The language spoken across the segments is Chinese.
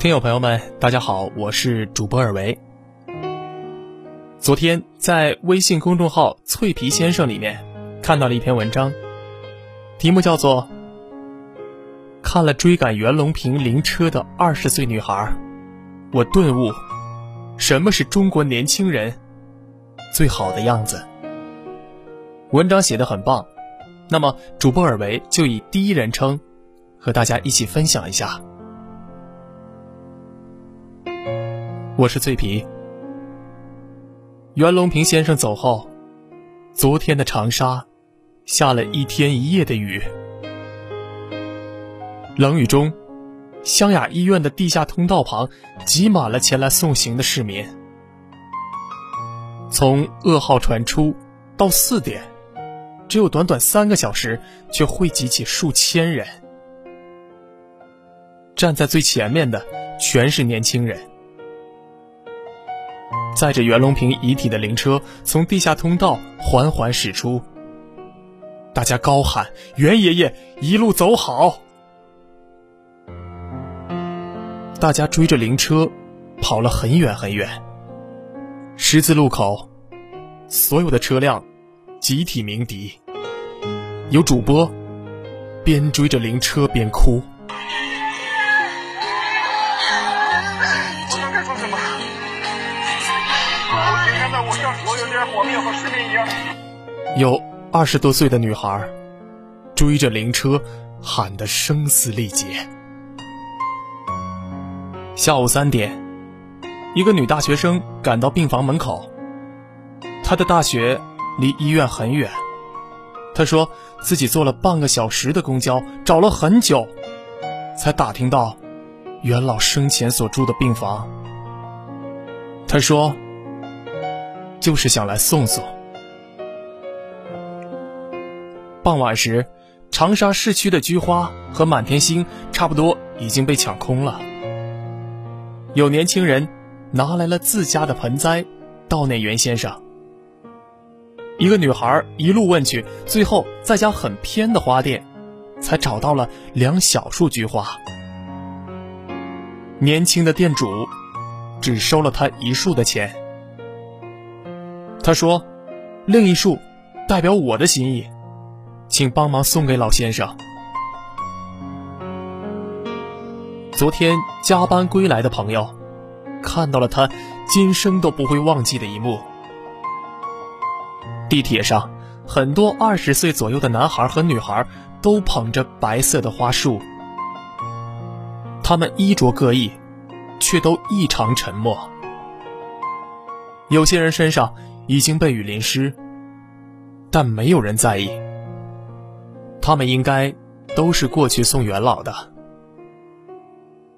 听友朋友们，大家好，我是主播尔维。昨天在微信公众号“脆皮先生”里面看到了一篇文章，题目叫做《看了追赶袁隆平灵车的二十岁女孩，我顿悟什么是中国年轻人最好的样子》。文章写的很棒，那么主播尔维就以第一人称和大家一起分享一下。我是脆皮。袁隆平先生走后，昨天的长沙下了一天一夜的雨。冷雨中，湘雅医院的地下通道旁挤满了前来送行的市民。从噩耗传出到四点，只有短短三个小时，却汇集起数千人。站在最前面的全是年轻人。载着袁隆平遗体的灵车从地下通道缓缓驶出，大家高喊：“袁爷爷一路走好！”大家追着灵车跑了很远很远。十字路口，所有的车辆集体鸣笛，有主播边追着灵车边哭。有二十多岁的女孩追着灵车喊得声嘶力竭。下午三点，一个女大学生赶到病房门口。她的大学离医院很远，她说自己坐了半个小时的公交，找了很久，才打听到袁老生前所住的病房。她说。就是想来送送。傍晚时，长沙市区的菊花和满天星差不多已经被抢空了。有年轻人拿来了自家的盆栽，悼念袁先生。一个女孩一路问去，最后在家很偏的花店，才找到了两小束菊花。年轻的店主只收了他一束的钱。他说：“另一束，代表我的心意，请帮忙送给老先生。”昨天加班归来的朋友，看到了他今生都不会忘记的一幕。地铁上，很多二十岁左右的男孩和女孩都捧着白色的花束，他们衣着各异，却都异常沉默。有些人身上。已经被雨淋湿，但没有人在意。他们应该都是过去送元老的。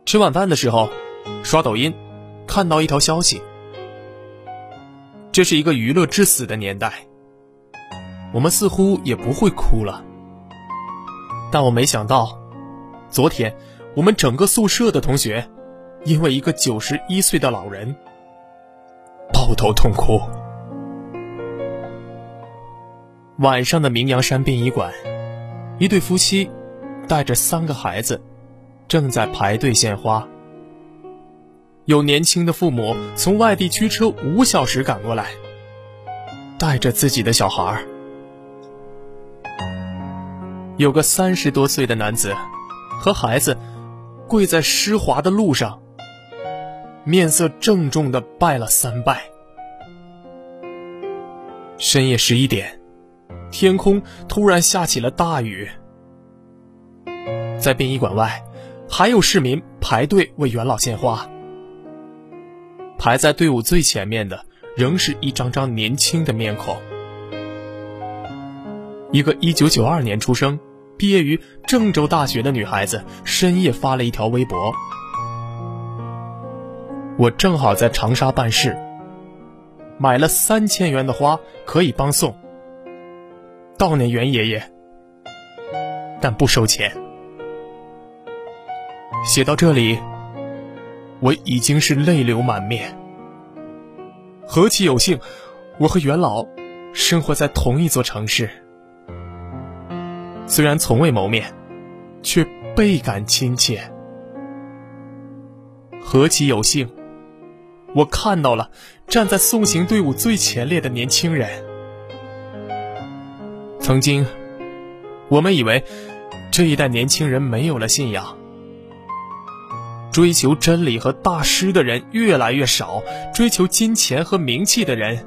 吃晚饭的时候，刷抖音，看到一条消息。这是一个娱乐至死的年代，我们似乎也不会哭了。但我没想到，昨天我们整个宿舍的同学，因为一个九十一岁的老人，抱头痛哭。晚上的明阳山殡仪馆，一对夫妻带着三个孩子正在排队献花。有年轻的父母从外地驱车五小时赶过来，带着自己的小孩儿。有个三十多岁的男子和孩子跪在湿滑的路上，面色郑重的拜了三拜。深夜十一点。天空突然下起了大雨，在殡仪馆外，还有市民排队为元老献花。排在队伍最前面的，仍是一张张年轻的面孔。一个1992年出生、毕业于郑州大学的女孩子，深夜发了一条微博：“我正好在长沙办事，买了三千元的花，可以帮送。”悼念袁爷爷，但不收钱。写到这里，我已经是泪流满面。何其有幸，我和袁老生活在同一座城市，虽然从未谋面，却倍感亲切。何其有幸！我看到了站在送行队伍最前列的年轻人。曾经，我们以为这一代年轻人没有了信仰，追求真理和大师的人越来越少，追求金钱和名气的人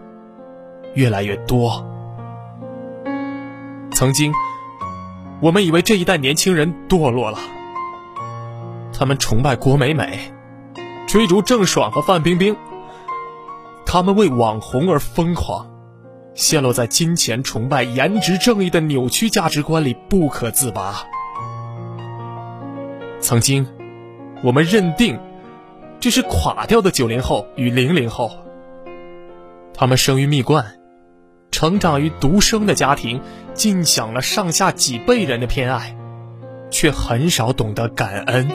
越来越多。曾经，我们以为这一代年轻人堕落了，他们崇拜郭美美，追逐郑爽和范冰冰。他们为网红而疯狂，陷落在金钱崇拜、颜值正义的扭曲价值观里不可自拔。曾经，我们认定这是垮掉的九零后与零零后。他们生于蜜罐，成长于独生的家庭，尽享了上下几辈人的偏爱，却很少懂得感恩。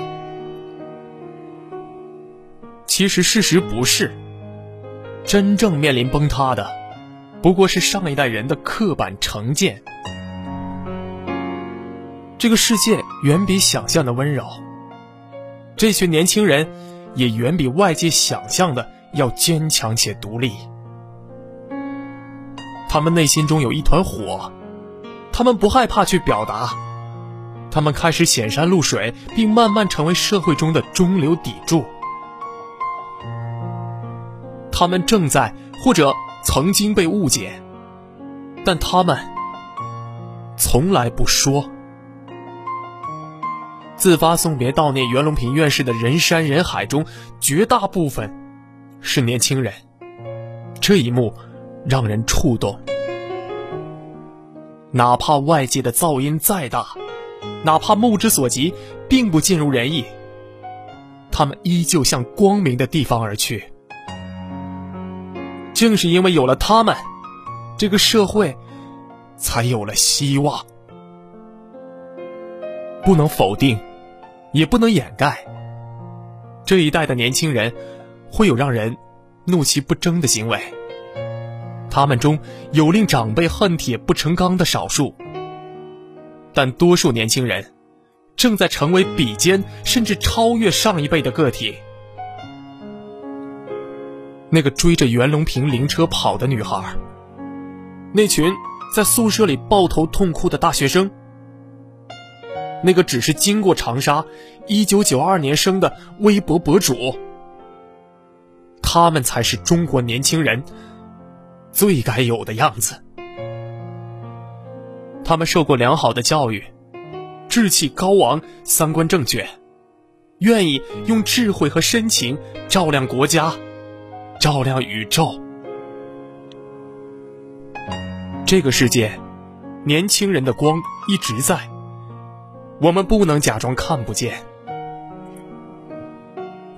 其实事实不是。真正面临崩塌的，不过是上一代人的刻板成见。这个世界远比想象的温柔，这群年轻人也远比外界想象的要坚强且独立。他们内心中有一团火，他们不害怕去表达，他们开始显山露水，并慢慢成为社会中的中流砥柱。他们正在或者曾经被误解，但他们从来不说。自发送别悼念袁隆平院士的人山人海中，绝大部分是年轻人。这一幕让人触动。哪怕外界的噪音再大，哪怕目之所及并不尽如人意，他们依旧向光明的地方而去。正是因为有了他们，这个社会才有了希望。不能否定，也不能掩盖。这一代的年轻人会有让人怒其不争的行为，他们中有令长辈恨铁不成钢的少数，但多数年轻人正在成为比肩甚至超越上一辈的个体。那个追着袁隆平灵车跑的女孩，那群在宿舍里抱头痛哭的大学生，那个只是经过长沙，一九九二年生的微博博主，他们才是中国年轻人最该有的样子。他们受过良好的教育，志气高昂，三观正确，愿意用智慧和深情照亮国家。照亮宇宙。这个世界，年轻人的光一直在，我们不能假装看不见。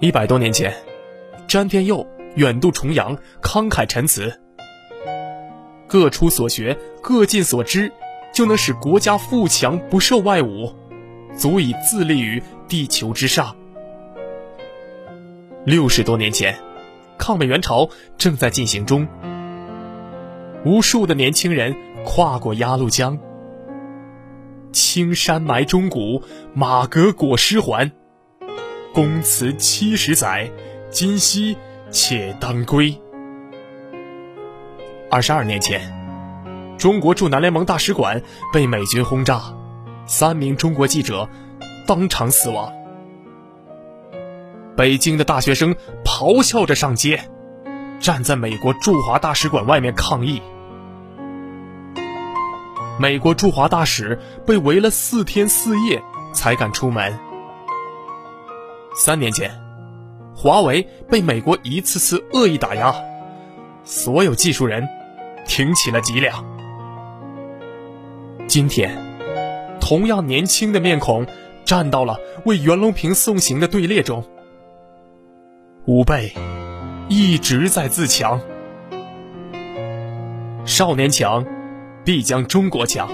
一百多年前，詹天佑远渡重洋，慷慨陈词：“各出所学，各尽所知，就能使国家富强不受外侮，足以自立于地球之上。”六十多年前。抗美援朝正在进行中，无数的年轻人跨过鸭绿江，青山埋忠骨，马革裹尸还。公祠七十载，今夕且当归。二十二年前，中国驻南联盟大使馆被美军轰炸，三名中国记者当场死亡。北京的大学生咆哮着上街，站在美国驻华大使馆外面抗议。美国驻华大使被围了四天四夜才敢出门。三年前，华为被美国一次次恶意打压，所有技术人挺起了脊梁。今天，同样年轻的面孔站到了为袁隆平送行的队列中。吾辈一直在自强，少年强，必将中国强；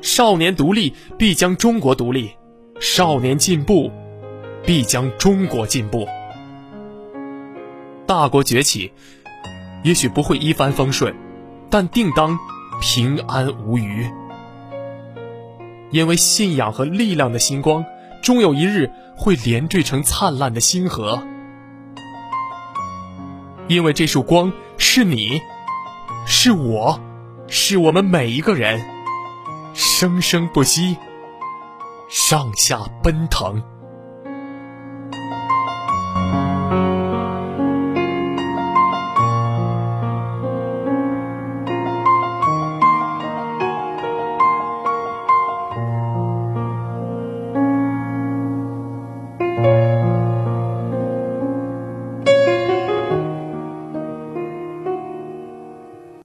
少年独立，必将中国独立；少年进步，必将中国进步。大国崛起，也许不会一帆风顺，但定当平安无虞。因为信仰和力量的星光，终有一日会连缀成灿烂的星河。因为这束光是你，是我，是我们每一个人，生生不息，上下奔腾。